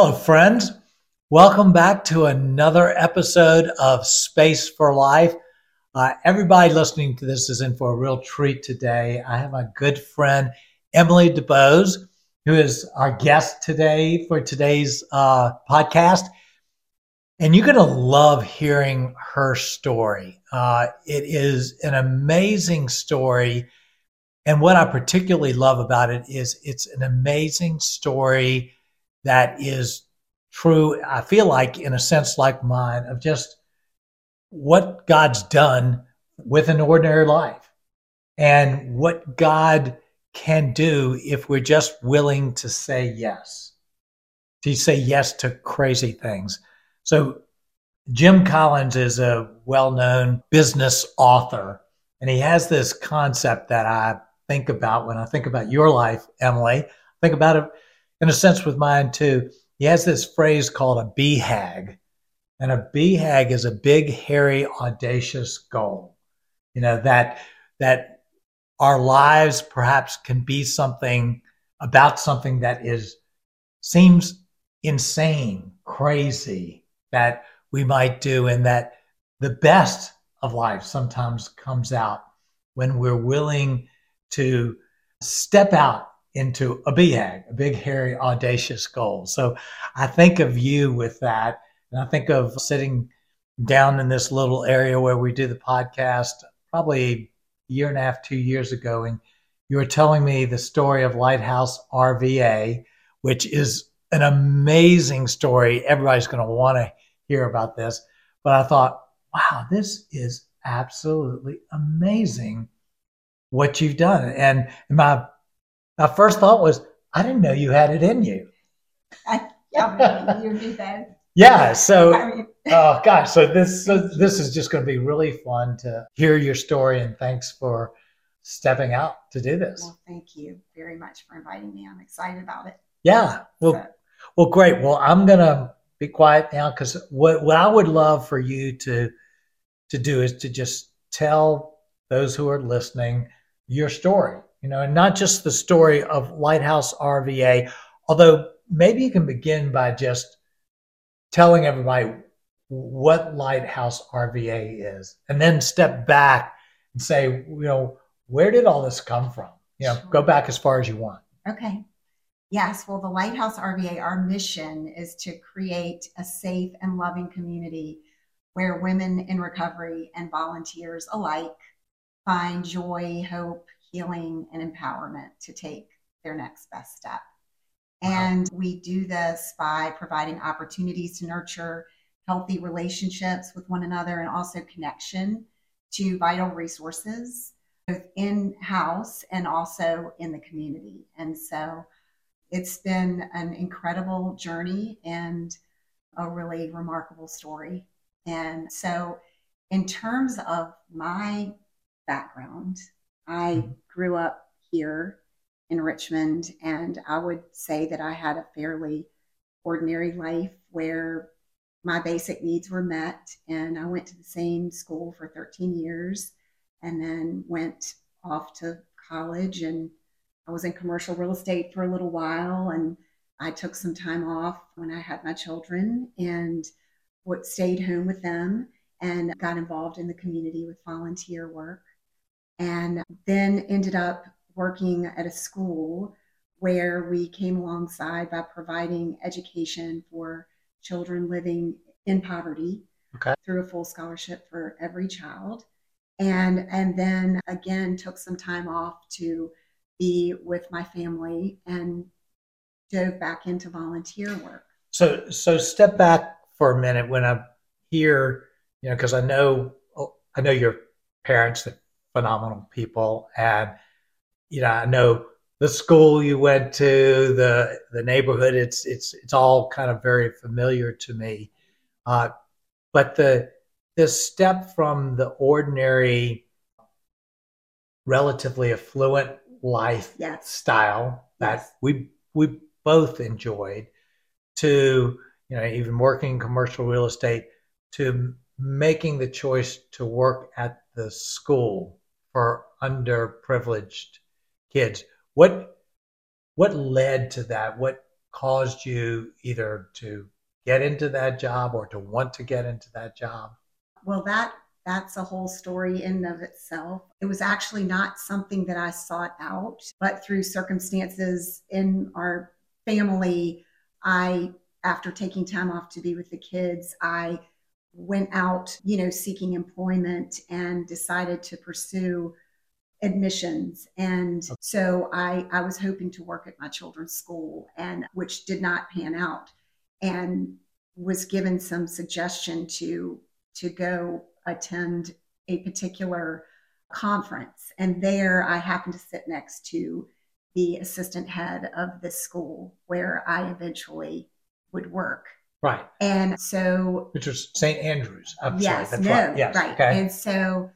Hello, friends. Welcome back to another episode of Space for Life. Uh, everybody listening to this is in for a real treat today. I have my good friend Emily DuBose, who is our guest today for today's uh, podcast. And you're going to love hearing her story. Uh, it is an amazing story. And what I particularly love about it is it's an amazing story that is true, I feel like, in a sense like mine, of just what God's done with an ordinary life and what God can do if we're just willing to say yes, to say yes to crazy things. So, Jim Collins is a well known business author, and he has this concept that I think about when I think about your life, Emily. Think about it in a sense with mine too. He has this phrase called a BHAG. And a BHAG is a big, hairy, audacious goal. You know, that that our lives perhaps can be something about something that is seems insane, crazy that we might do, and that the best of life sometimes comes out when we're willing to step out into a BHAG, a big, hairy, audacious goal. So I think of you with that. And I think of sitting down in this little area where we do the podcast probably a year and a half, two years ago. And you were telling me the story of Lighthouse RVA, which is an amazing story. Everybody's going to want to hear about this. But I thought, wow, this is absolutely amazing what you've done. And my my first thought was, I didn't know you had it in you. I, yeah, you knew that. Yeah. So, oh gosh. So this so this is just going to be really fun to hear your story, and thanks for stepping out to do this. Well, thank you very much for inviting me. I'm excited about it. Yeah. Well, so. well, great. Well, I'm gonna be quiet now because what what I would love for you to to do is to just tell those who are listening your story you know, and not just the story of Lighthouse RVA, although maybe you can begin by just telling everybody what Lighthouse RVA is, and then step back and say, you know, where did all this come from? You know, sure. go back as far as you want. Okay. Yes, well, the Lighthouse RVA, our mission is to create a safe and loving community where women in recovery and volunteers alike find joy, hope, healing and empowerment to take their next best step. And we do this by providing opportunities to nurture healthy relationships with one another and also connection to vital resources, both in house and also in the community. And so it's been an incredible journey and a really remarkable story. And so, in terms of my background, I grew up here in Richmond, and I would say that I had a fairly ordinary life where my basic needs were met. And I went to the same school for 13 years and then went off to college. And I was in commercial real estate for a little while. And I took some time off when I had my children and stayed home with them and got involved in the community with volunteer work and then ended up working at a school where we came alongside by providing education for children living in poverty okay. through a full scholarship for every child and and then again took some time off to be with my family and dove back into volunteer work so so step back for a minute when i hear you know because i know i know your parents that phenomenal people. And, you know, I know the school you went to, the the neighborhood, it's it's it's all kind of very familiar to me. Uh, but the the step from the ordinary, relatively affluent lifestyle that yes. we we both enjoyed to you know even working in commercial real estate to making the choice to work at the school for underprivileged kids. What what led to that? What caused you either to get into that job or to want to get into that job? Well, that that's a whole story in of itself. It was actually not something that I sought out, but through circumstances in our family, I after taking time off to be with the kids, I went out, you know, seeking employment and decided to pursue admissions. And so I I was hoping to work at my children's school and which did not pan out and was given some suggestion to to go attend a particular conference. And there I happened to sit next to the assistant head of the school where I eventually would work Right. and so Which was St. Andrews. I'm yes, sorry. no, right. Yes. right. Okay. And so,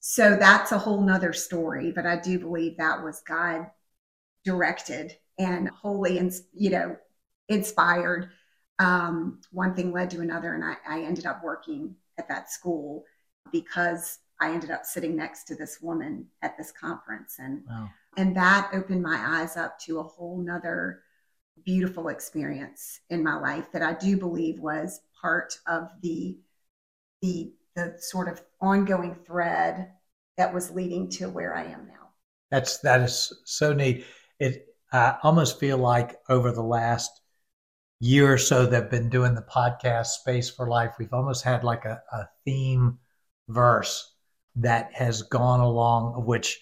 so that's a whole nother story, but I do believe that was God directed and wholly, ins- you know, inspired. Um, one thing led to another, and I, I ended up working at that school because I ended up sitting next to this woman at this conference, and wow. and that opened my eyes up to a whole nother beautiful experience in my life that I do believe was part of the the the sort of ongoing thread that was leading to where I am now. That's that is so neat. It I almost feel like over the last year or so that have been doing the podcast Space for Life, we've almost had like a, a theme verse that has gone along, of which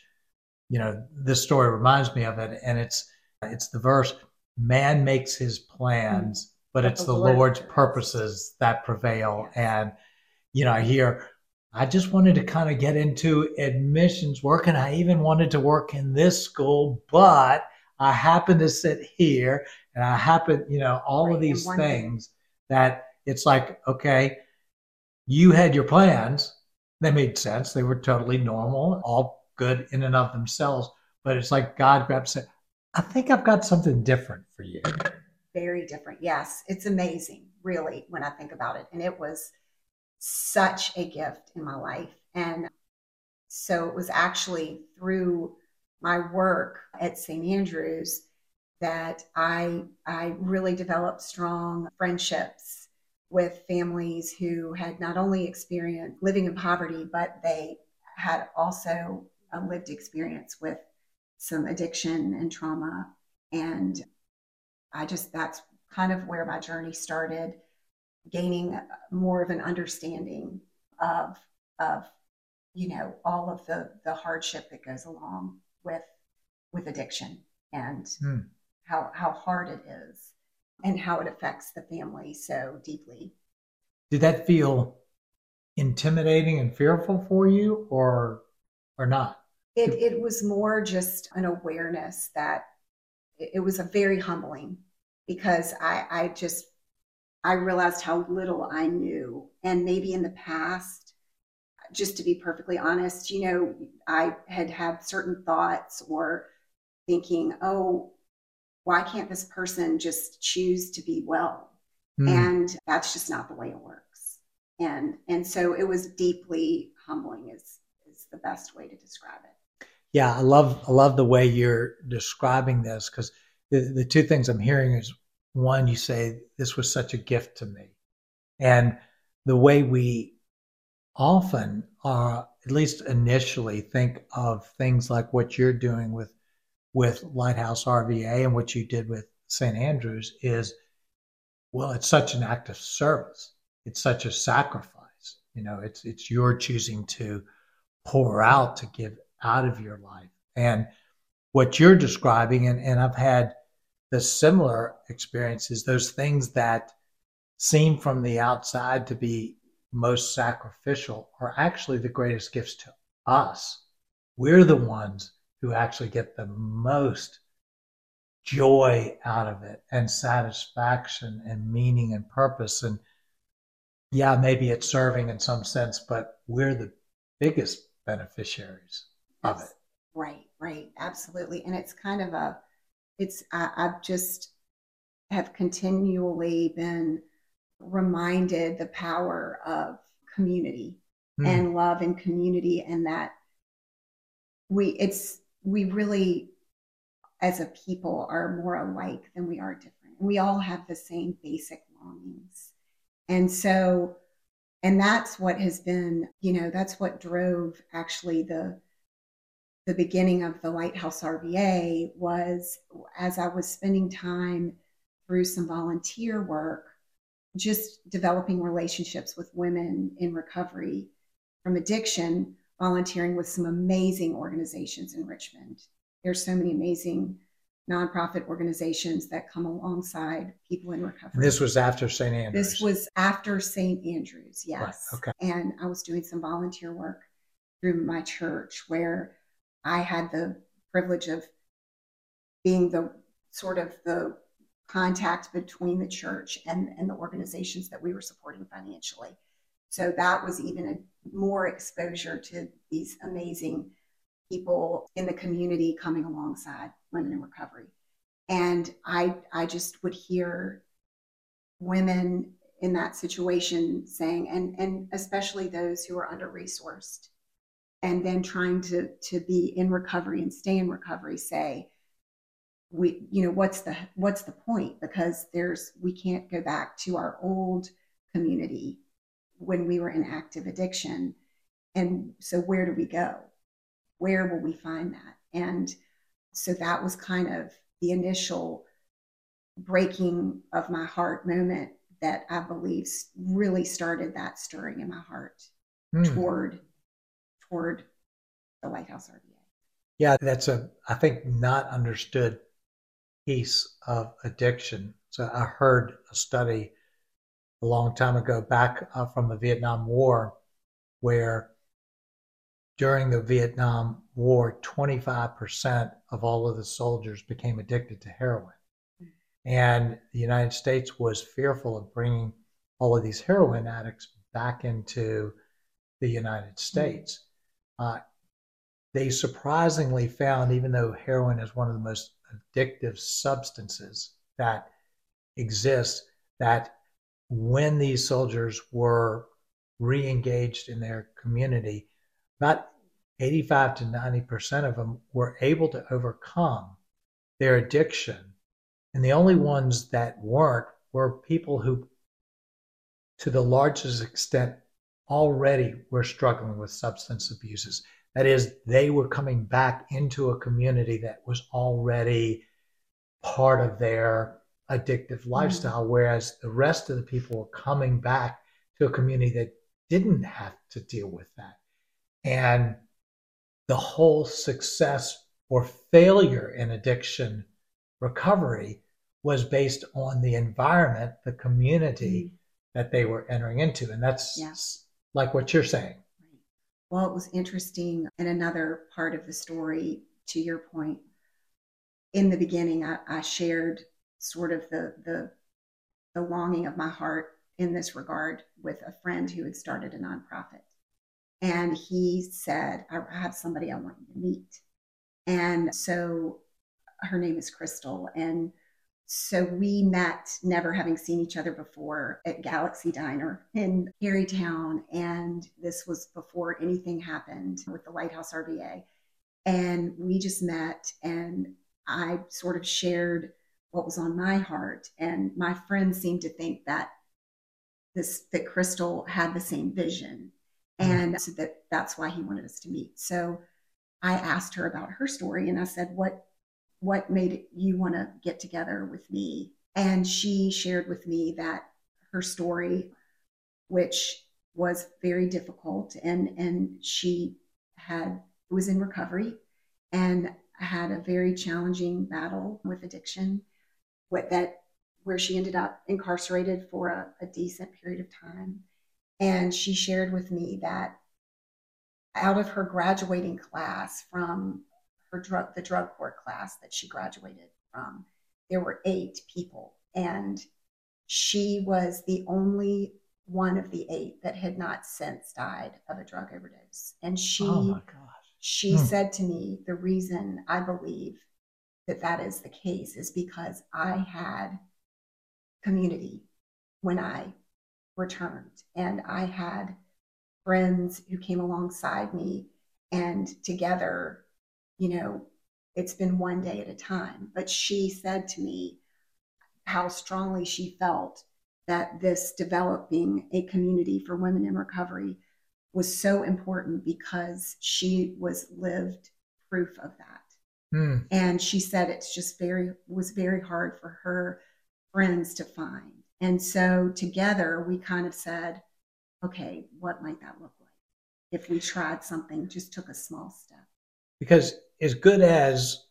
you know this story reminds me of it, and it's it's the verse: "Man makes his plans, mm-hmm. but, But it's the the Lord Lord's prevails." purposes that prevail." And you know, I hear. I just wanted to kind of get into admissions work, and I even wanted to work in this school, but I happen to sit here, and I happen, you know, all Right, of these things that it's like, okay, you had your plans, they made sense, they were totally normal, all good in and of themselves, but it's like God grabbed said, I think I've got something different for you. Very different. Yes, it's amazing, really, when I think about it. And it was such a gift in my life. And so it was actually through my work at St. Andrews that I I really developed strong friendships with families who had not only experienced living in poverty, but they had also a lived experience with some addiction and trauma. And I just, that's kind of where my journey started, gaining more of an understanding of, of, you know, all of the, the hardship that goes along with, with addiction and Hmm. how, how hard it is and how it affects the family so deeply. Did that feel intimidating and fearful for you or or not? It, it was more just an awareness that it, it was a very humbling because I, I just I realized how little I knew. And maybe in the past, just to be perfectly honest, you know, I had had certain thoughts or thinking, oh, why can't this person just choose to be well? Hmm. And that's just not the way it works. And and so it was deeply humbling is is the best way to describe it. Yeah, I love I love the way you're describing this because the, the two things I'm hearing is one, you say this was such a gift to me, and the way we often are, at least initially, think of things like what you're doing with with Lighthouse RVA and what you did with St. Andrews is, well, it's such an act of service. It's such a sacrifice. You know, it's it's your choosing to pour out to give out of your life. And what you're describing, and, and I've had the similar experiences, those things that seem from the outside to be most sacrificial are actually the greatest gifts to us. We're the ones who actually get the most joy out of it and satisfaction and meaning and purpose. And yeah, maybe it's serving in some sense, but we're the biggest beneficiaries of it. Right, right, absolutely. And it's kind of a, it's, I, I've just have continually been reminded the power of community Hmm. and love and community and that we, it's, we really, as a people, are more alike than we are different. we all have the same basic longings. And so, and that's what has been, you know, that's what drove actually the the beginning of the Lighthouse RVA was as I was spending time through some volunteer work, just developing relationships with women in recovery from addiction, volunteering with some amazing organizations in Richmond. There's so many amazing nonprofit organizations that come alongside people in recovery. And this was after St. Andrews. This was after St. Andrews, yes. Right, okay. And I was doing some volunteer work through my church where I had the privilege of being the sort of the contact between the church and, and the organizations that we were supporting financially. So that was even a more exposure to these amazing people in the community coming alongside women in recovery. And I I just would hear women in that situation saying, and and especially those who are under resourced, and then trying to to be in recovery and stay in recovery say we you know what's the what's the point? Because there's we can't go back to our old community when we were in active addiction. And so where do we go? Where will we find that? And so that was kind of the initial breaking of my heart moment that i believe really started that stirring in my heart mm. toward toward the Lighthouse RVA. Yeah, that's a, I think, not understood piece of addiction. So I heard a study a long time ago back uh, from the Vietnam War where during the Vietnam War, 25% of all of the soldiers became addicted to heroin. And the United States was fearful of bringing all of these heroin addicts back into the United States. Uh, they surprisingly found, even though heroin is one of the most addictive substances that exist, that when these soldiers were re engaged in their community, about 85 to 90% of them were able to overcome their addiction. And the only ones that weren't were people who, to the largest extent, already were struggling with substance abuses. That is, they were coming back into a community that was already part of their addictive mm-hmm. lifestyle, whereas the rest of the people were coming back to a community that didn't have to deal with that. And the whole success or failure in addiction recovery was based on the environment, the community mm-hmm. that they were entering into. And that's like what you're saying. Well, it was interesting. And another part of the story, to your point, in the beginning, I, I shared sort of the, the the longing of my heart in this regard with a friend who had started a nonprofit. And he said, I have somebody I want you to meet. And so her name is Crystal. And so we met, never having seen each other before, at Galaxy Diner in Carytown. And this was before anything happened with the Lighthouse RVA. And we just met, and I sort of shared what was on my heart. And my friend seemed to think that this that Crystal had the same vision. Mm-hmm. And so that that's why he wanted us to meet. So I asked her about her story and I said, What what made you want to get together with me? And she shared with me that her story, which was very difficult, and and she had was in recovery and had a very challenging battle with addiction, what that where she ended up incarcerated for a, a decent period of time. And she shared with me that out of her graduating class from her drug the drug court class that she graduated from there were eight people. And she was the only one of the eight that had not since died of a drug overdose. And she oh she hmm. said to me the reason i believe that that is the case is because i had community when i returned. And i had friends who came alongside me and together you know, it's been one day at a time. But she said to me, how strongly she felt that this developing a community for women in recovery was so important because she was lived proof of that. Mm. And she said it's just very was very hard for her friends to find. And so together we kind of said, okay, what might that look like if we tried something, just took a small step? Because as good as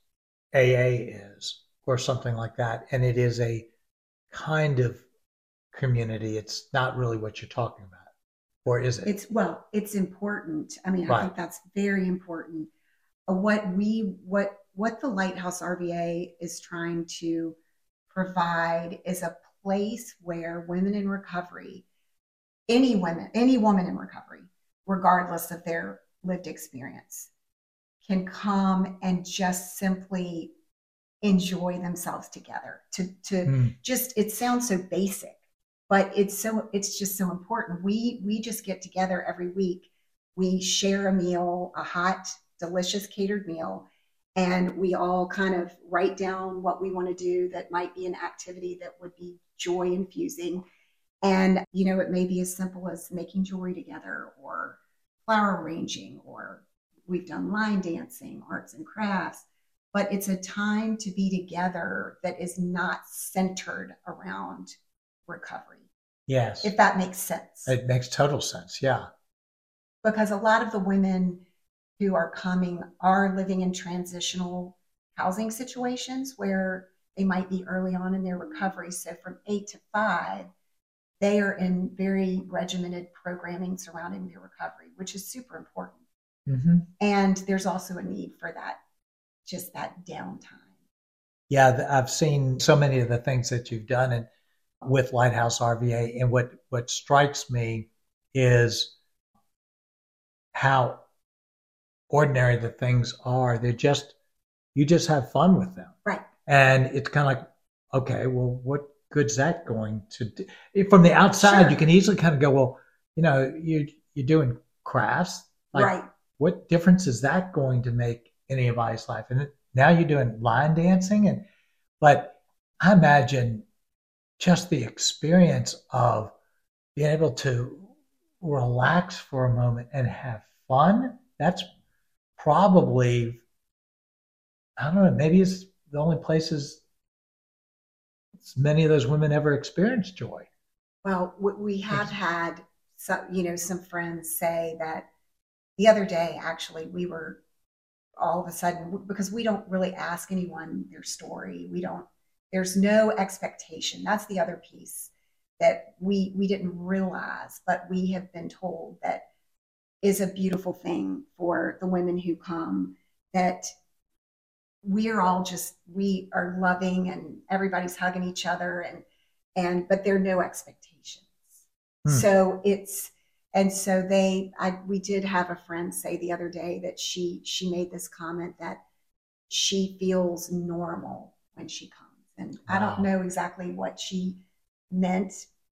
AA is, or something like that, and it is a kind of community, it's not really what you're talking about. Or is it? It's well, it's important. I mean, I think that's very important. Uh, What we what what the Lighthouse RVA is trying to provide is a place where women in recovery, any women, any woman in recovery, regardless of their lived experience, can come and just simply enjoy themselves together. To to Mm. just it sounds so basic but it's so it's just so important we we just get together every week we share a meal a hot delicious catered meal and we all kind of write down what we want to do that might be an activity that would be joy infusing and you know it may be as simple as making jewelry together or flower arranging or we've done line dancing arts and crafts but it's a time to be together that is not centered around recovery, Yes. if that makes sense. It makes total sense. Yeah. because a lot of the women who are coming are living in transitional housing situations where they might be early on in their recovery. So from eight to five, they are in very regimented programming surrounding their recovery, which is super important. Hmm And there's also a need for that, just that downtime. Yeah. I've seen so many of the things that you've done and with Lighthouse RVA. And what, what strikes me is how ordinary the things are. They're just, you just have fun with them. Right. And it's kind of like, okay, well, what good's that going to do? From the outside, Sure. you can easily kind of go, well, you know, you, you're doing crafts. Like, right. What difference is that going to make in anybody's life? And now you're doing line dancing, and but I imagine just the experience of being able to relax for a moment and have fun. That's probably I don't know. Maybe it's the only places many of those women ever experience joy. Well, we have had some, you know, some friends say that the other day, actually, we were all of a sudden because we don't really ask anyone their story. We don't. There's no expectation. That's the other piece that we we didn't realize, but we have been told that is a beautiful thing for the women who come. That we're all just we are loving and everybody's hugging each other and and but there are no expectations Hmm. so it's and so they i we did have a friend say the other day that she she made this comment that she feels normal when she comes. And i don't know exactly what she meant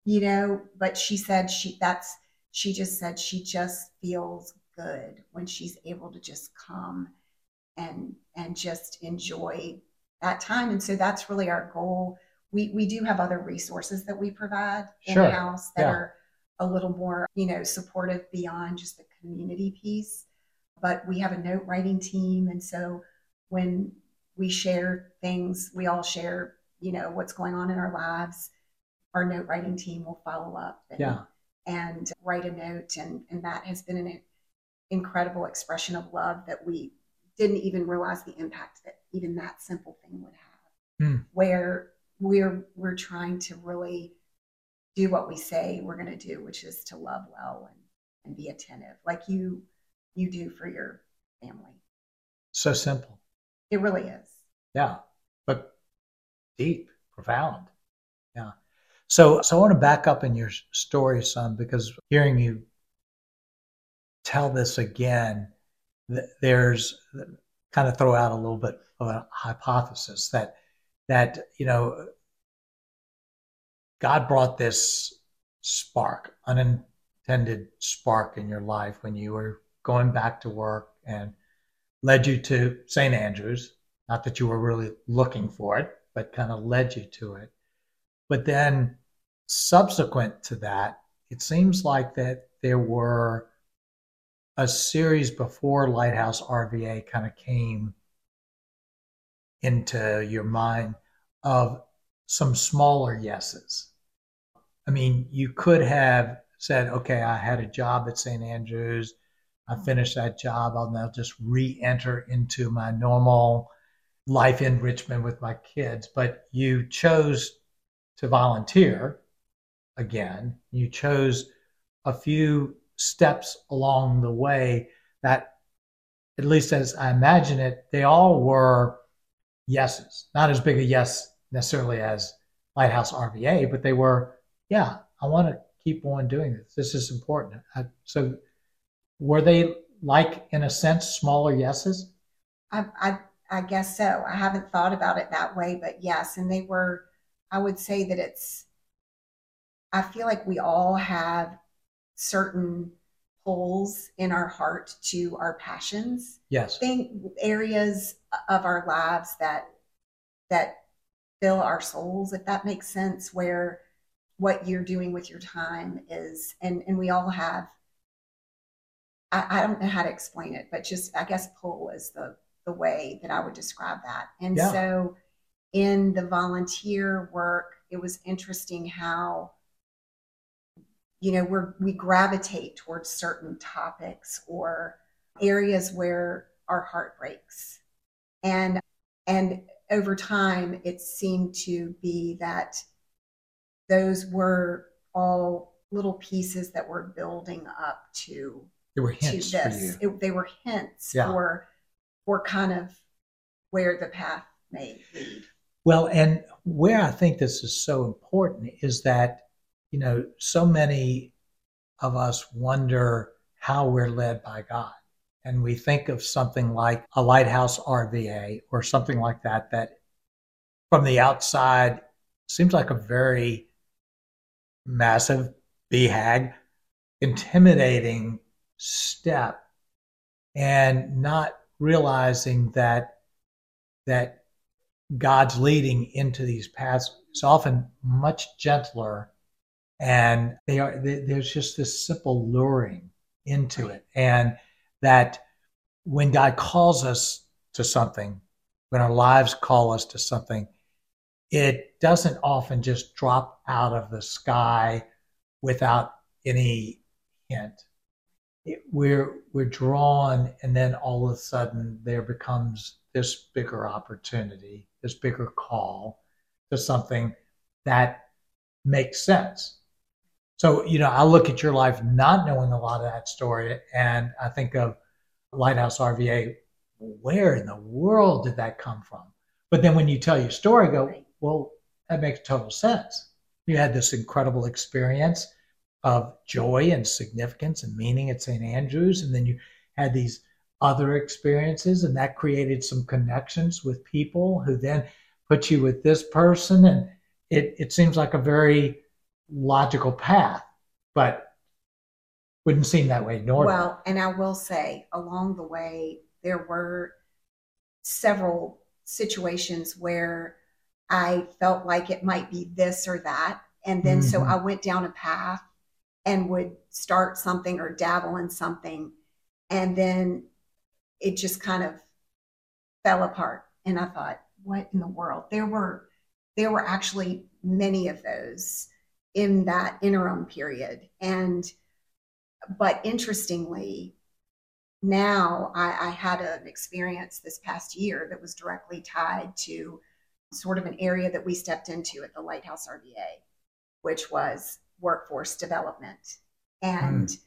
you know but she said she that's she just said she just feels good when she's able to just come and and just enjoy that time. And so that's really our goal. We we do have other resources that we provide in house that Yeah. are a little more you know supportive beyond just the community piece but we have a note writing team and so when we share things we all share you know what's going on in our lives our note writing team will follow up and, Yeah. and write a note and and that has been an incredible expression of love that we didn't even realize the impact that even that simple thing would have Hmm. where we're we're trying to really do what we say we're going to do which is to love well and and be attentive like you you do for your family So simple. it really is Yeah, but deep, profound. Yeah. So, so I want to back up in your story, son, because hearing you tell this again, there's kind of throw out a little bit of a hypothesis that that you know God brought this spark, unintended spark in your life when you were going back to work and led you to St. Andrews. Not that you were really looking for it, but kind of led you to it. But then subsequent to that, it seems like that there were a series before Lighthouse RVA kind of came into your mind of some smaller yeses. I mean, you could have said, okay, I had a job at St. Andrews. I finished that job. I'll now just re enter into my normal life in Richmond with my kids. But you chose to volunteer again. You chose a few steps along the way that, at least as I imagine it, they all were yeses. Not as big a yes necessarily as Lighthouse RVA, but they were, yeah, I want to keep on doing this. This is important. I, so, were they like, in a sense, smaller yeses? I, I, I guess so. I haven't thought about it that way, but yes. And they were, I would say that it's, I feel like we all have certain holes in our heart to our passions. Yes. Think areas of our lives that that fill our souls, if that makes sense, where what you're doing with your time is and and we all have I, I don't know how to explain it, but just I guess pull is the the way that I would describe that. And yeah. so in the volunteer work, it was interesting how you know we're we gravitate towards certain topics or areas where our heart breaks and and over time it seemed to be that those were all little pieces that were building up to they were hints to this it, they were hints yeah. for for kind of where the path may lead well and where i think this is so important is that you know, so many of us wonder how we're led by God. And we think of something like a lighthouse RVA or something like that, that from the outside seems like a very massive, BHAG, intimidating step, and not realizing that that God's leading into these paths is often much gentler and they are they, there's just this simple luring into it. And that when god calls us to something when our lives call us to something it doesn't often just drop out of the sky without any hint. It, we're we're drawn and then all of a sudden there becomes this bigger opportunity this bigger call to something that makes sense so, you know, I look at your life not knowing a lot of that story, and I think of Lighthouse RVA. Where in the world did that come from? But then when you tell your story, go, well, that makes total sense. You had this incredible experience of joy and significance and meaning at St. Andrews, and then you had these other experiences, and that created some connections with people who then put you with this person, and it it seems like a very logical path, but wouldn't seem that way normally. Well, and I will say along the way, there were several situations where I felt like it might be this or that. And then mm-hmm. so I went down a path and would start something or dabble in something. And then it just kind of fell apart. And I thought, what in the world? There were there were actually many of those in that interim period. And, but interestingly, now I, I, had an experience this past year that was directly tied to sort of an area that we stepped into at the Lighthouse RVA, which was workforce development. And mm.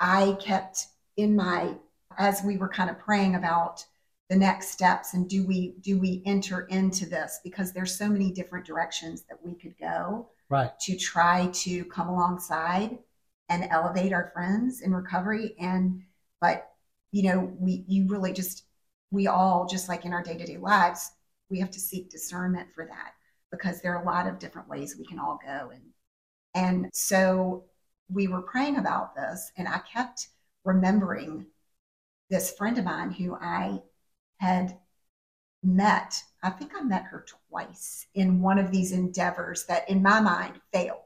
I kept in my, as we were kind of praying about the next steps and do we do we enter into this? Because there's so many different directions that we could go right. to try to come alongside and elevate our friends in recovery. And but you know we you really just we all just like in our day-to-day lives we have to seek discernment for that because there are a lot of different ways we can all go. And and so we were praying about this and i kept remembering this friend of mine who i had met I think I met her twice in one of these endeavors that, in my mind, failed.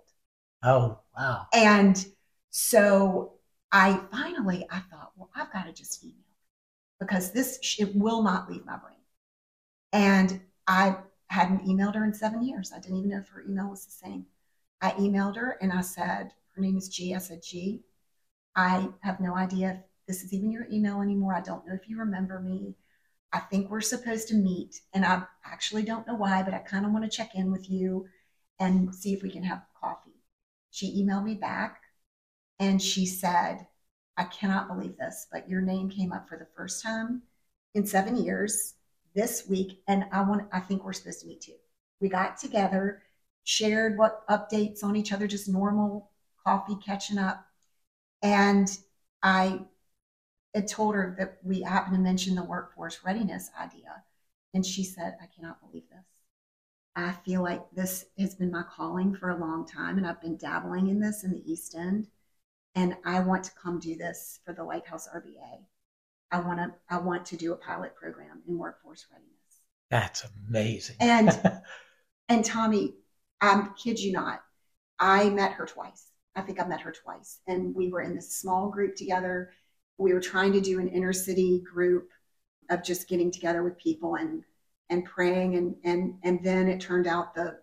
Oh, wow. And so I finally I thought, well, I've got to just email because this it will not leave my brain. And I hadn't emailed her in seven years. I didn't even know if her email was the same. I emailed her and I said, her name is G. I said, G, I have no idea if this is even your email anymore. I don't know if you remember me. I think we're supposed to meet, and I actually don't know why, but I kind of want to check in with you and see if we can have coffee. She emailed me back and she said, I cannot believe this, but your name came up for the first time in seven years this week, and I want I think we're supposed to meet too. We got together, shared what updates on each other, just normal coffee catching up. And I had told her that we happened to mention the workforce readiness idea. And she said, I cannot believe this. I feel like this has been my calling for a long time, and I've been dabbling in this in the East End. And I want to come do this for the Lighthouse RVA. I want to I want to do a pilot program in workforce readiness. That's amazing. And and Tommy, I kid you not, I met her twice. I think I met her twice, and we were in this small group together. We were trying to do an inner city group of just getting together with people and and praying, and and and then it turned out the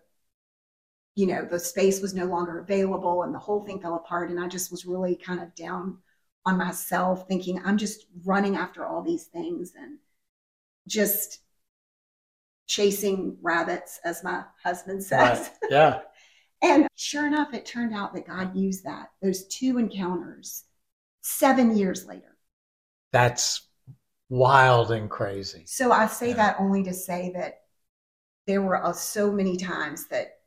you know the space was no longer available, and the whole thing fell apart, and I just was really kind of down on myself, thinking I'm just running after all these things and just chasing rabbits, as my husband says. Right. Yeah. and sure enough, it turned out that God used that, those two encounters, seven years later. That's wild and crazy. So I say Yeah. that only to say that there were uh, so many times that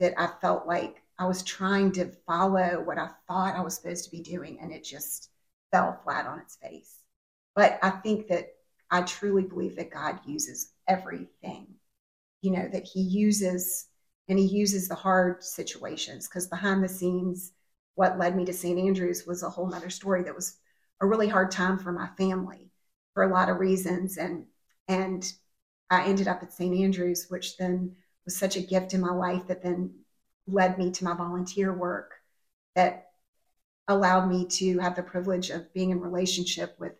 that I felt like I was trying to follow what I thought I was supposed to be doing, and it just fell flat on its face. But I think that I truly believe that God uses everything, you know, that He uses and He uses the hard situations because behind the scenes, what led me to St. Andrews was a whole nother story that was a really hard time for my family for a lot of reasons. And and I ended up at St. Andrews, which then was such a gift in my life that then led me to my volunteer work that allowed me to have the privilege of being in relationship with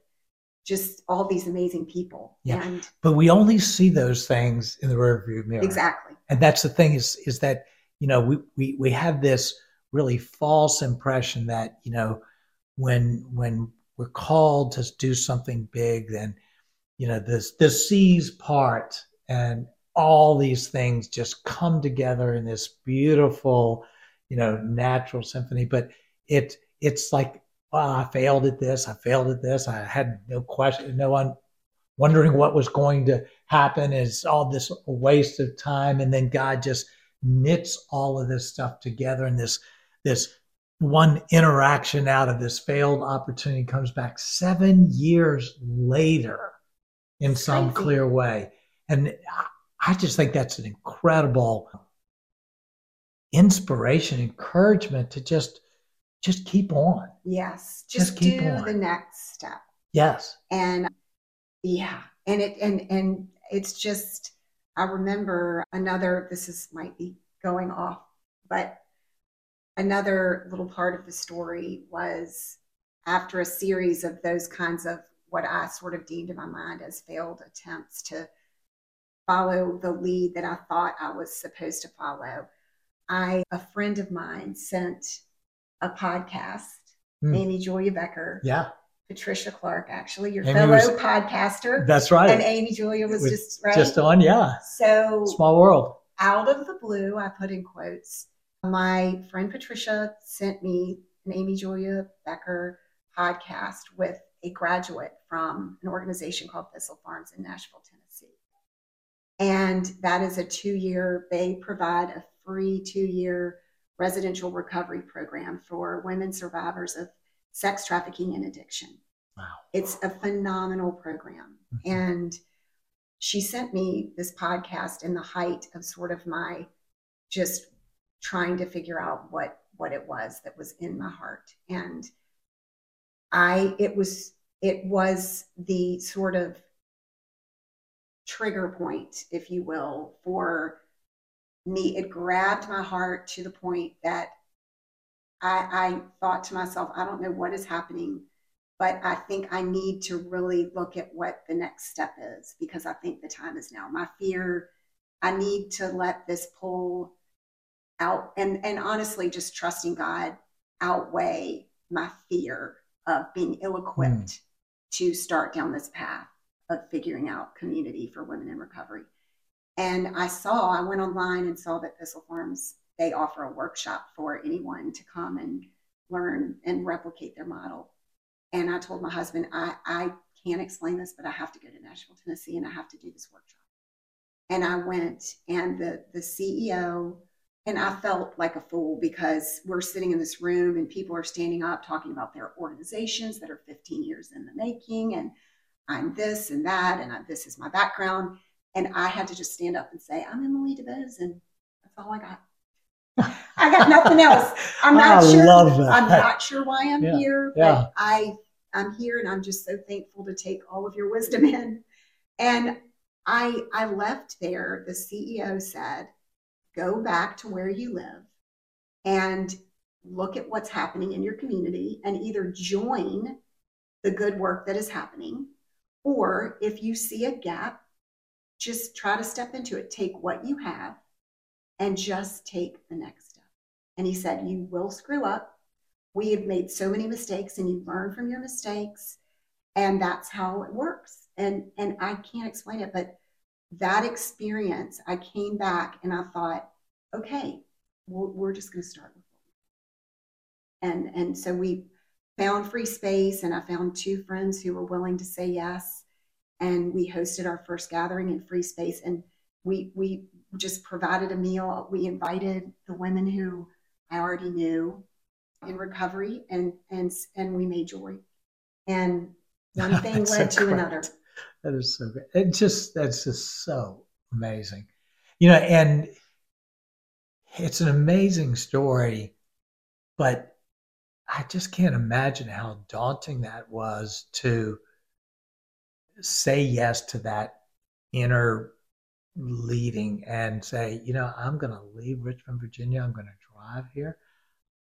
just all these amazing people. Yeah. And But we only see those things in the rearview mirror. exactly. And that's the thing is is that, you know, we, we, we have this really false impression that, you know, when when we're called to do something big, then, you know, this the seas part and all these things just come together in this beautiful, you know, natural symphony. But it it's like, I failed at this, I failed at this, I had no question, no one wondering what was going to happen. Is all this waste of time? And then God just knits all of this stuff together in this this one interaction out of this failed opportunity comes back seven years later in It's some crazy. clear way. And I- I just think that's an incredible inspiration, encouragement to just just keep on. Yes. Just Just, keep do on. the next step. Yes. and yeah and it and and it's just i remember another this is might be going off but another little part of the story was after a series of those kinds of what i sort of deemed in my mind as failed attempts to follow the lead that i thought i was supposed to follow i a friend of mine sent a podcast Hmm. amy julia becker Yeah. Patricia Clark, actually, your Amy fellow was- podcaster. That's right. and Amy Julia was Was just right. Just on, yeah. so Small world. out of the blue, I put in quotes. My friend Patricia sent me an Amy Julia Becker podcast with a graduate from an organization called Thistle Farms in Nashville, Tennessee. And that is a two year, they provide a free two year residential recovery program for women survivors of sex trafficking and addiction. Wow. It's a phenomenal program. Mhm. And she sent me this podcast in the height of sort of my just trying to figure out what what it was that was in my heart. And I it was it was the sort of trigger point, if you will, for me. It grabbed my heart to the point that I, I thought to myself, I don't know what is happening, but I think I need to really look at what the next step is because I think the time is now. My fear, I need to let this pull out and and honestly just trusting God outweigh my fear of being ill-equipped mm. to start down this path of figuring out community for women in recovery. And I saw, I went online and saw that Thistle Farms, they offer a workshop for anyone to come and learn and replicate their model. And I told my husband, I, I can't explain this, but I have to go to Nashville, Tennessee, and I have to do this workshop. And I went, and the, the CEO, and I felt like a fool because we're sitting in this room and people are standing up talking about their organizations that are 15 years in the making. And I'm this and that, and I, this is my background. And I had to just stand up and say, I'm Emily DuBose, and that's all I got. I got nothing else. I'm not I sure. Love that. I'm not sure why I'm yeah. here, but yeah. I I'm here, and I'm just so thankful to take all of your wisdom in. And I I left there. The CEO said, "Go back to where you live, and look at what's happening in your community, and either join the good work that is happening, or if you see a gap, just try to step into it. Take what you have and just take the next step. And he said, You will screw up. We have made so many mistakes and you learn from your mistakes. And that's how it works. And and I can't explain it, but that experience, I came back and I thought, okay, we're, we're just going to start with and and so we found free space and I found two friends who were willing to say yes. And we hosted our first gathering in free space and we we just provided a meal. We invited the women who I already knew in recovery and and and we made jewelry. And one thing led to another. That is so good. It just that's just so amazing. You know, and it's an amazing story, but I just can't imagine how daunting that was to say yes to that inner leading and say, you know, I'm going to leave Richmond, Virginia. I'm going to drive here.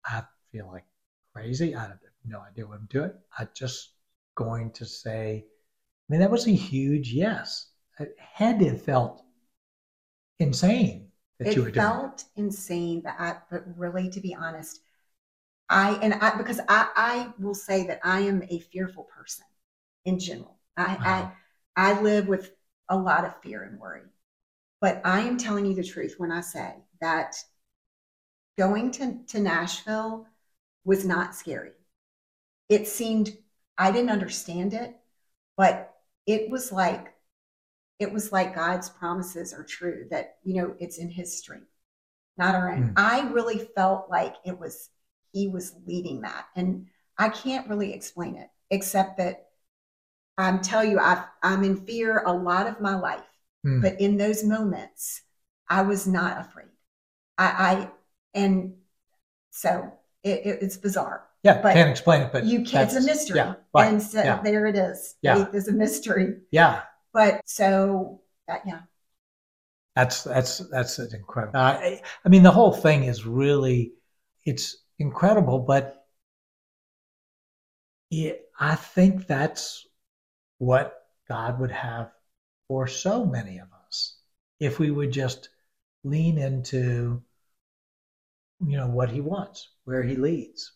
I feel like crazy. I have no idea what I'm doing. I'm just going to say, I mean, that was a huge yes. It had to have felt insane that it you were doing. It felt insane, but I, but really, to be honest, I and I because I I will say that I am a fearful person in general. I wow. I I live with a lot of fear and worry. But I am telling you the truth when I say that going to, to Nashville was not scary. It seemed I didn't understand it, but it was like it was like God's promises are true that you know it's in his strength, not our own. Mm. I really felt like it was he was leading that. And I can't really explain it except that I'm tell you, I I'm in fear a lot of my life. Mm. But in those moments, I was not afraid. I, I and so it, it, it's bizarre. Yeah, but can't explain it, but you can't. It's a mystery, yeah, right, and so yeah. there it is. Yeah. Faith is a mystery. Yeah, but so yeah, that's that's that's incredible. Uh, I, I mean, the whole thing is really it's incredible, but it, I think that's what God would have for so many of us if we would just lean into you know what he wants where he leads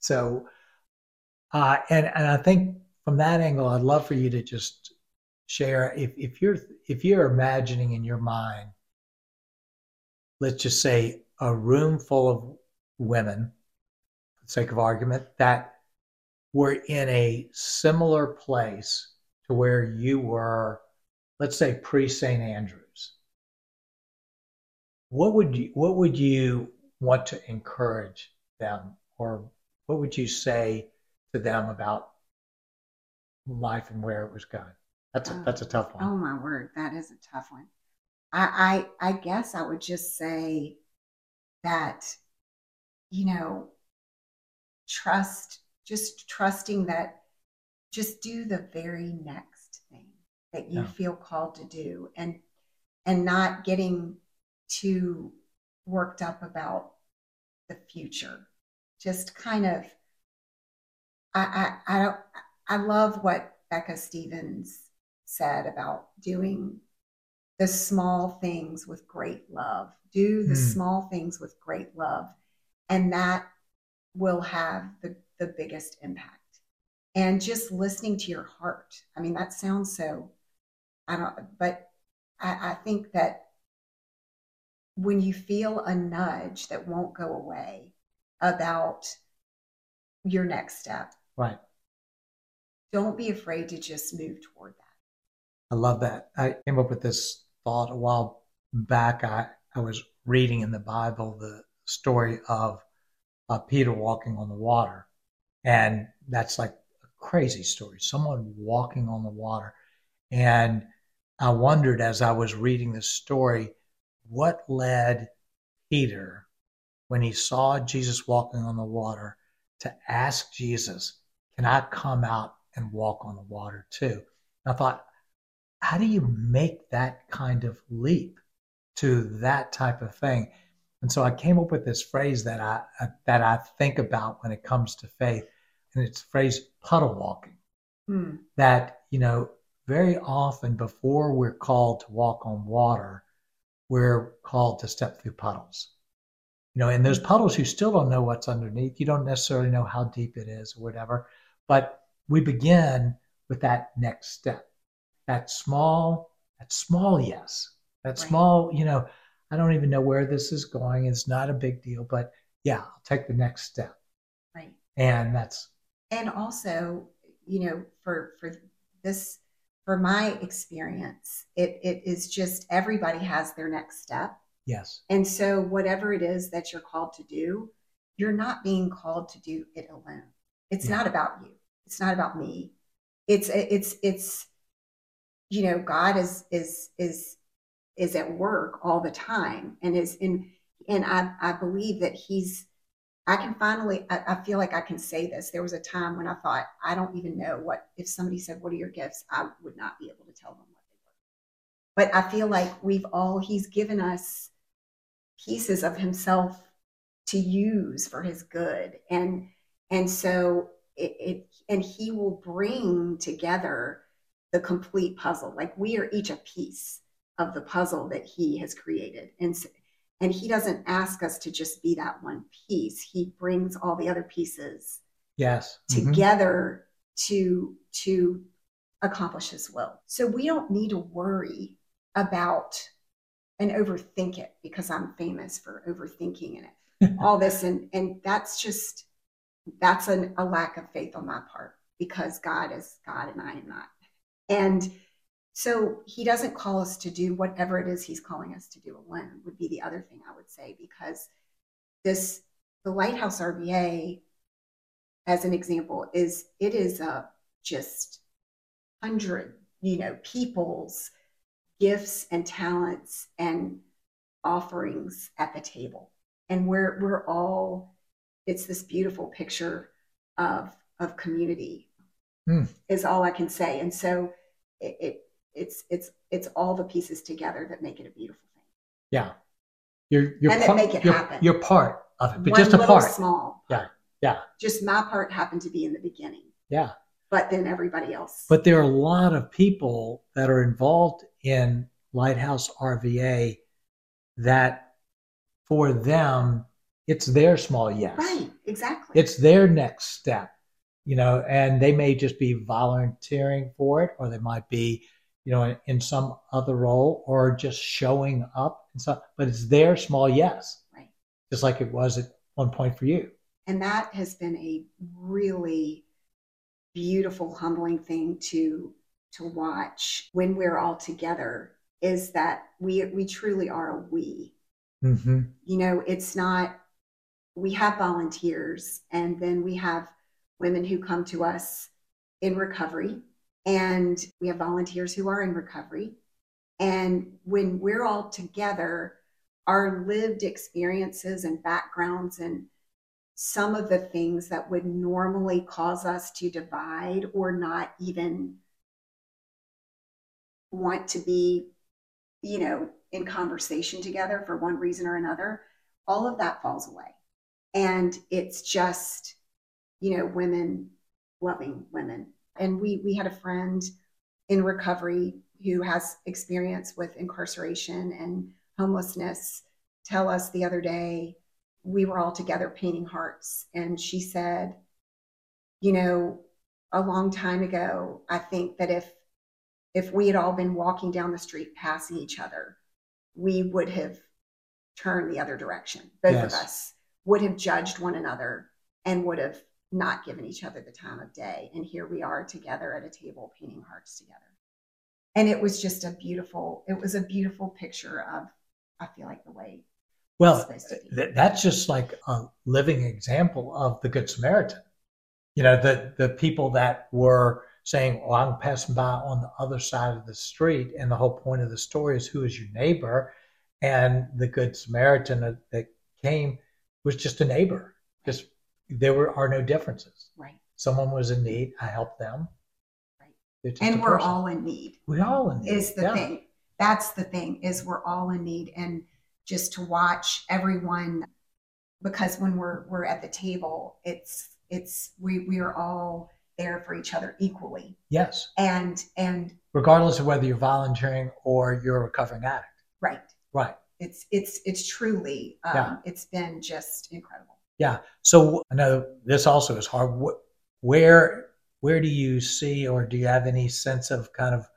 so uh, and and i think from that angle i'd love for you to just share if, if you're if you're imagining in your mind let's just say a room full of women for the sake of argument, that were in a similar place to where you were, let's say pre St. Andrews, what would you what would you want to encourage them, or what would you say to them about life and where it was going? That's a, that's a tough oh, one. Oh my word, that is a tough one. I, I I guess I would just say that you know trust, just trusting that just do the very next thing. that you Yeah. feel called to do and and not getting too worked up about the future. Just kind of I I I don't I love what Becca Stevens said about doing the small things with great love. Do the Hmm. small things with great love, and that will have the, the biggest impact. And just listening to your heart. I mean, that sounds so, I don't, but I, I think that when you feel a nudge that won't go away about your next step, Right. don't be afraid to just move toward that. I love that. I came up with this thought a while back. I, I was reading in the Bible the story of uh, Peter walking on the water. And that's like a crazy story. Someone walking on the water. And I wondered as I was reading this story, what led Peter, when he saw Jesus walking on the water, to ask Jesus, Can I come out and walk on the water too? And I thought, how do you make that kind of leap to that type of thing? And so I came up with this phrase that I that I think about when it comes to faith, and it's the phrase puddle walking. Hmm. That you know, very often before we're called to walk on water, we're called to step through puddles. You know, in those puddles, you still don't know what's underneath. You don't necessarily know how deep it is or whatever. But we begin with that next step, that small, that small yes, that Right. small, you know, I don't even know where this is going. It's not a big deal, but yeah, I'll take the next step. Right. And that's, and also you know for for this for my experience it it is just everybody has their next step yes, and so whatever it is that you're called to do you're not being called to do it alone it's Yeah. not about you it's not about me it's it's it's you know god is is is is at work all the time and is in and i i believe that he's I can finally, I, I feel like I can say this. There was a time when I thought, I don't even know what, if somebody said, What are your gifts? I would not be able to tell them what they were. But I feel like we've all, he's given us pieces of himself to use for his good. And, and so it, it and he will bring together the complete puzzle. Like we are each a piece of the puzzle that he has created. And so, and he doesn't ask us to just be that one piece. He brings all the other pieces yes. mhm, together to to accomplish his will. So we don't need to worry about and overthink it because I'm famous for overthinking it. all this and and that's just that's an, a lack of faith on my part because God is God and I am not. And so he doesn't call us to do whatever it is he's calling us to do alone would be the other thing I would say because this the lighthouse RVA as an example is it is a just hundred you know people's gifts and talents and offerings at the table and we're we're all it's this beautiful picture of of community Hmm. is all I can say and so it, it it's it's it's all the pieces together that make it a beautiful thing Yeah. You're, you're, And that part, make it you're, happen. you're part of it, but One just a part. small Yeah, yeah. just my part happened to be in the beginning Yeah. but then everybody else But there are a lot of people that are involved in Lighthouse RVA that for them, it's their small yes. right exactly It's their next step, you know, and they may just be volunteering for it, or they might be, you know, in, some other role, or just showing up and stuff. But it's their small yes, right just like it was at one point for you. and that has been a really beautiful humbling thing to to watch when we're all together is that we we truly are a we Mm-hmm. you know it's not we have volunteers and then we have women who come to us in recovery and we have volunteers who are in recovery and when we're all together our lived experiences and backgrounds and some of the things that would normally cause us to divide or not even want to be, you know, in conversation together for one reason or another, all of that falls away. And it's just, you know, women loving women. And we we had a friend in recovery who has experience with incarceration and homelessness tell us the other day we were all together painting hearts and she said you know a long time ago i think that if if we had all been walking down the street passing each other we would have turned the other direction both yes. of us would have judged one another and would have not given each other the time of day. And here we are together at a table painting hearts together. And it was just a beautiful it was a beautiful picture of i feel like the way well th- that's just like a living example of the good samaritan. You know the the people that were saying well i'm passing by on the other side of the street and the whole point of the story is who is your neighbor? And the good samaritan that, that came was just a neighbor just there were are no differences right someone was in need i helped them Right. and we're person. all in need. We're all in need. Is the yeah. thing. That's the thing is we're all in need and just to watch everyone because when we're we're at the table, it's it's we we are all there for each other equally. Yes. And and regardless of whether you're volunteering or you're a recovering addict. Right. Right. It's it's it's truly um, yeah. it's been just incredible. Yeah. So I know this also is hard. Where where do you see or do you have any sense of kind of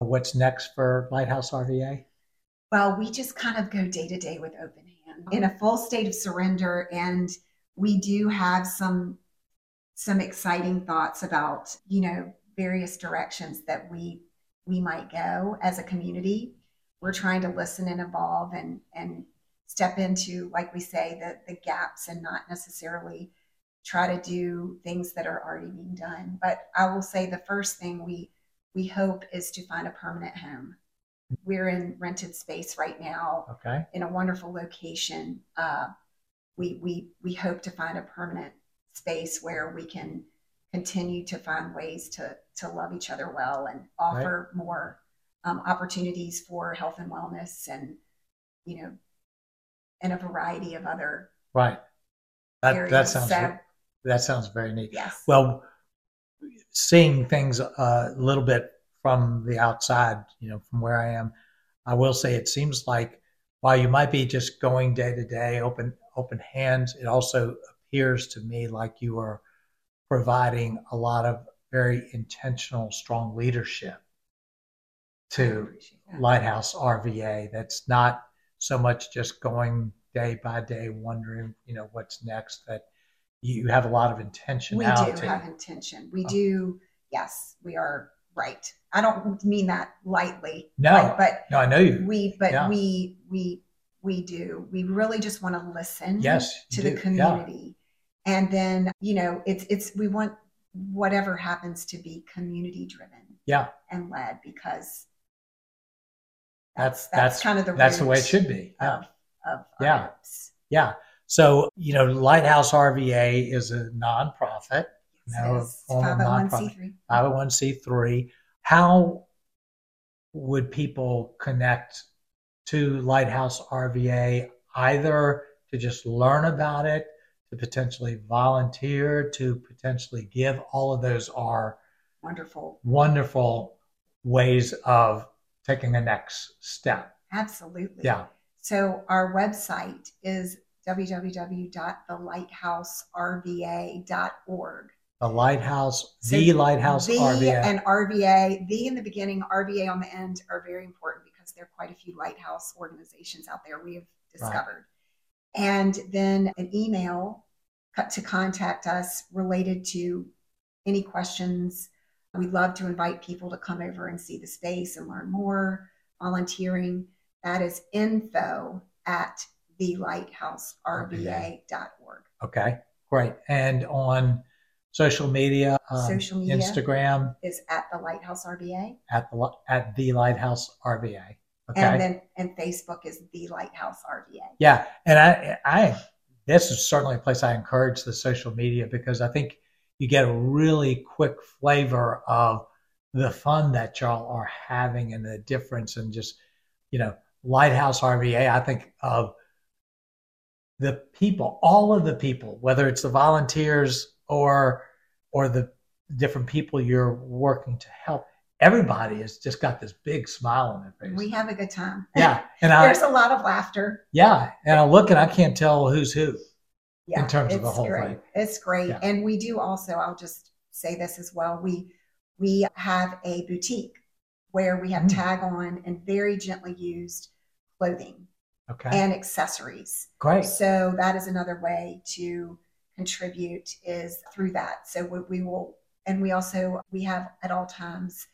what's next for Lighthouse RVA? Well, we just kind of go day to day with open hand in a full state of surrender. And we do have some some exciting thoughts about, you know, various directions that we we might go as a community. We're trying to listen and evolve and and step into, like we say, the the gaps and not necessarily try to do things that are already being done. But I will say the first thing we we hope is to find a permanent home. We're in rented space right now, okay, in a wonderful location. Uh, we we we hope to find a permanent space where we can continue to find ways to to love each other well and offer right. more um, opportunities for health and wellness and you know and a variety of other right that, that sounds so, that sounds very neat. Yes. Well, seeing things uh, a little bit from the outside, you know, from where I am, I will say it seems like while you might be just going day to day, open open hands, it also appears to me like you are providing a lot of very intentional, strong leadership to Lighthouse RVA. That's not so much just going day by day, wondering, you know, what's next. That you have a lot of intention. We do have intention. We oh. do. Yes, we are right. I don't mean that lightly. No, right? but no, I know you. We, but yeah. we, we, we do. We really just want to listen. Yes, to the community, yeah. and then you know, it's it's we want whatever happens to be community driven. Yeah, and led because that's that's, that's kind of the that's the way it should be. Yeah. Of, yeah. Yeah. So, you know, Lighthouse RVA is a nonprofit, you know, formal nonprofit, 501c3. How would people connect to Lighthouse RVA either to just learn about it, to potentially volunteer, to potentially give? All of those are wonderful, wonderful ways of taking the next step. Absolutely. Yeah. So our website is www.thelighthouserva.org. The Lighthouse, so the Lighthouse the RVA. and RVA, the in the beginning, RVA on the end are very important because there are quite a few lighthouse organizations out there we have discovered. Right. And then an email to contact us related to any questions. We love to invite people to come over and see the space and learn more. Volunteering. That is info at thelighthouse.rva.org. Okay, great. And on social media, um, social media, Instagram is at the Lighthouse RVA. At the at the Lighthouse RVA. Okay. And then and Facebook is the Lighthouse RVA. Yeah, and I I this is certainly a place I encourage the social media because I think you get a really quick flavor of the fun that y'all are having and the difference and just, you know, Lighthouse RVA, I think of the people, all of the people, whether it's the volunteers or or the different people you're working to help, everybody has just got this big smile on their face. We have a good time. yeah, and There's a lot of laughter. yeah, and I look and I can't tell who's who. Yeah, terms of the it's whole great. thing. It's great. Yeah. And we do also, I'll just say this as well. We we have a boutique where we have Mm. tag on and very gently used clothing Okay, and accessories. great. So that is another way to contribute is through that. So we, we will, and we also we have at all times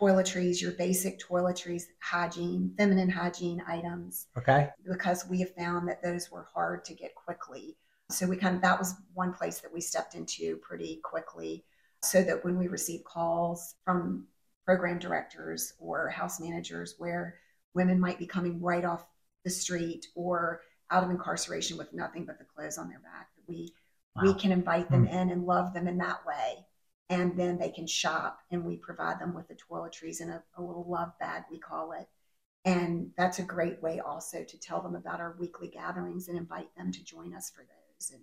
toiletries, your basic toiletries, hygiene, feminine hygiene items, Okay, because we have found that those were hard to get quickly. So we kind of that was one place that we stepped into pretty quickly, so that when we receive calls from program directors or house managers where women might be coming right off the street or out of incarceration with nothing but the clothes on their back, we we can invite them hmm. in and love them in that way. And then they can shop and we provide them with the toiletries in a, a little love bag, we call it. And that's a great way also to tell them about our weekly gatherings and invite them to join us for those. And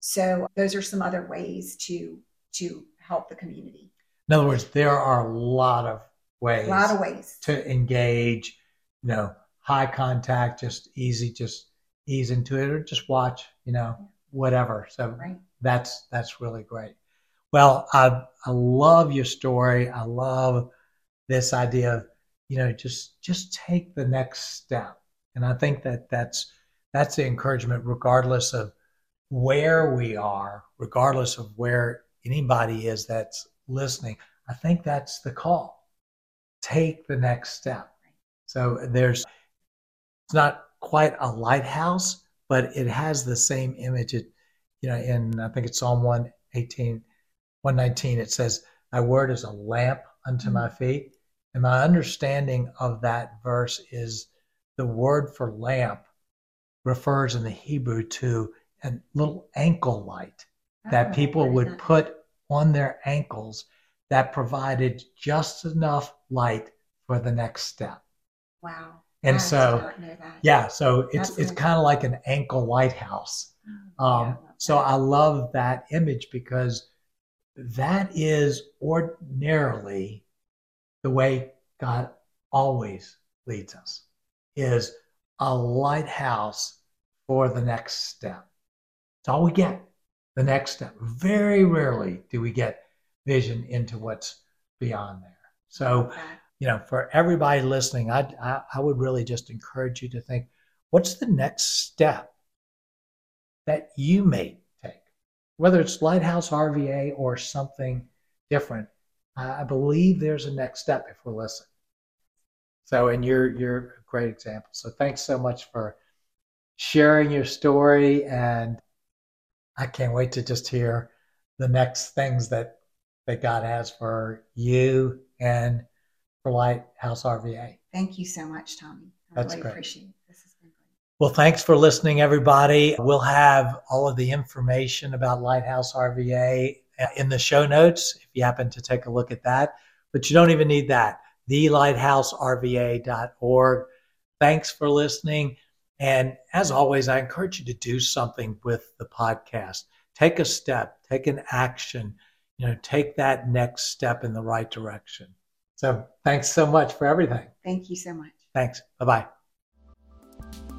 so those are some other ways to to help the community. in other words, there are a lot of ways A lot of ways. to engage. You know, high contact, just easy, just ease into it, or just watch. You know, whatever. So Right. that's that's really great. Well, I I love your story. I love this idea of you know just just take the next step, and I think that that's that's the encouragement, regardless of where we are, regardless of where anybody is that's listening. I think that's the call. Take the next step. So there's it's not quite a lighthouse, but it has the same image. It, you know, in I think it's Psalm 118, 119, it says, Thy word is a lamp unto mm-hmm. my feet. And my understanding of that verse is the word for lamp refers in the Hebrew to a little ankle light that Oh, people would that? put on their ankles that provided just enough light for the next step. Wow. And I so, did not know that. yeah, so it's That's it's kind of like an ankle lighthouse. Yeah, Um, I so that. I love that image because that is ordinarily the way God always leads us is a lighthouse for the next step. It's all we get. The next step. Very rarely do we get vision into what's beyond there. So you know, for everybody listening, I, I, I would really just encourage you to think, what's the next step that you may take, whether it's Lighthouse RVA or something different. I I believe there's a next step if we listen. So, and you're you're a great example. So, thanks so much for sharing your story, and I can't wait to just hear the next things that that God has for you and for Lighthouse RVA. Thank you so much, Tommy. I That's really great. appreciate it. This has been great. Well, thanks for listening, everybody. We'll have all of the information about Lighthouse RVA uh, in the show notes if you happen to take a look at that. But you don't even need that. TheLighthouseRVA.org. Thanks for listening. And as always, I encourage you to do something with the podcast. Take a step, take an action, you know, take that next step in the right direction. So thanks so much for everything. Thank you so much. Thanks. Bye bye.